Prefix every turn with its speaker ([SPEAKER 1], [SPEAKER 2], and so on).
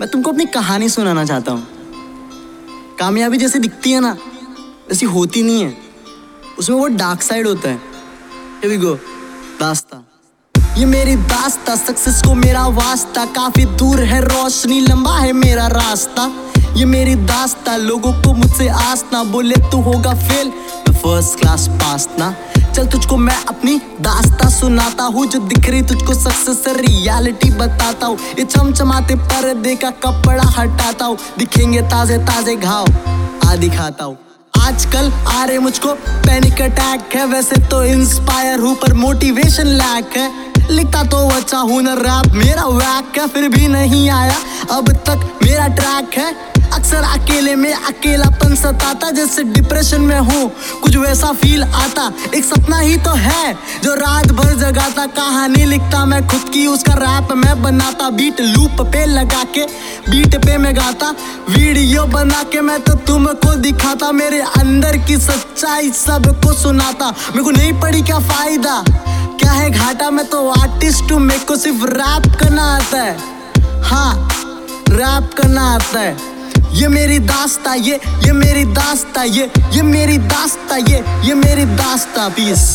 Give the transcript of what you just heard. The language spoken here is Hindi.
[SPEAKER 1] मैं तुमको अपनी कहानी सुनाना चाहता हूँ। कामयाबी जैसे दिखती है ना, वैसी होती नहीं है। उसमें वो डार्क साइड होता है। Here we go. दास्ता ये मेरी दास्ता सक्सेस को मेरा वास्ता। काफ़ी दूर है, रोशनी, लंबा है मेरा रास्ता। ये मेरी दास्ता लोगों को मुझसे आस बोले तू होगा फेल मैं फ़र्स्ट क्लास पास ना। चल तुझको मैं अपनी दास्ता सुनाता हूँ, जो दिख रही तुझको सक्सेस रियलिटी बताता हूँ। ये चमचमाते पर्दे का कपड़ा हटाता हूँ, दिखेंगे ताजे ताजे घाव, आ दिखाता हूँ। आजकल आ रहे मुझको पैनिक अटैक है, वैसे तो इंस्पायर हूँ, पर मोटिवेशन लैक है। लिखता तो अच्छा हूँ ना रैप मेरा वैक है, फिर भी नहीं आया, अब तक मेरा ट्रैक है। अक्सर अकेले में अकेलापन सताता, जैसे डिप्रेशन में हूँ। कुछ वैसा फील आता। एक सपना ही तो है, जो रात भर जगाता। कहानी लिखता मैं, खुद की उसका रैप मैं बनाता। बीट लूप पे लगा के बीट पे मैं गाता। वीडियो बना के मैं तो तुमको दिखाता। मेरे अंदर की सच्चाई सबको सुनाता। मेरे को नहीं पड़ी क्या फ़ायदा? क्या है घाटा? मैं तो आर्टिस्ट हूँ, मेरे को सिर्फ़ रैप करना आता है। हाँ रैप करना आता है। ये मेरी दास्ता, ये ये मेरी दास्ता, ये ये मेरी दास्ता, ये ये मेरी दास्ता पीस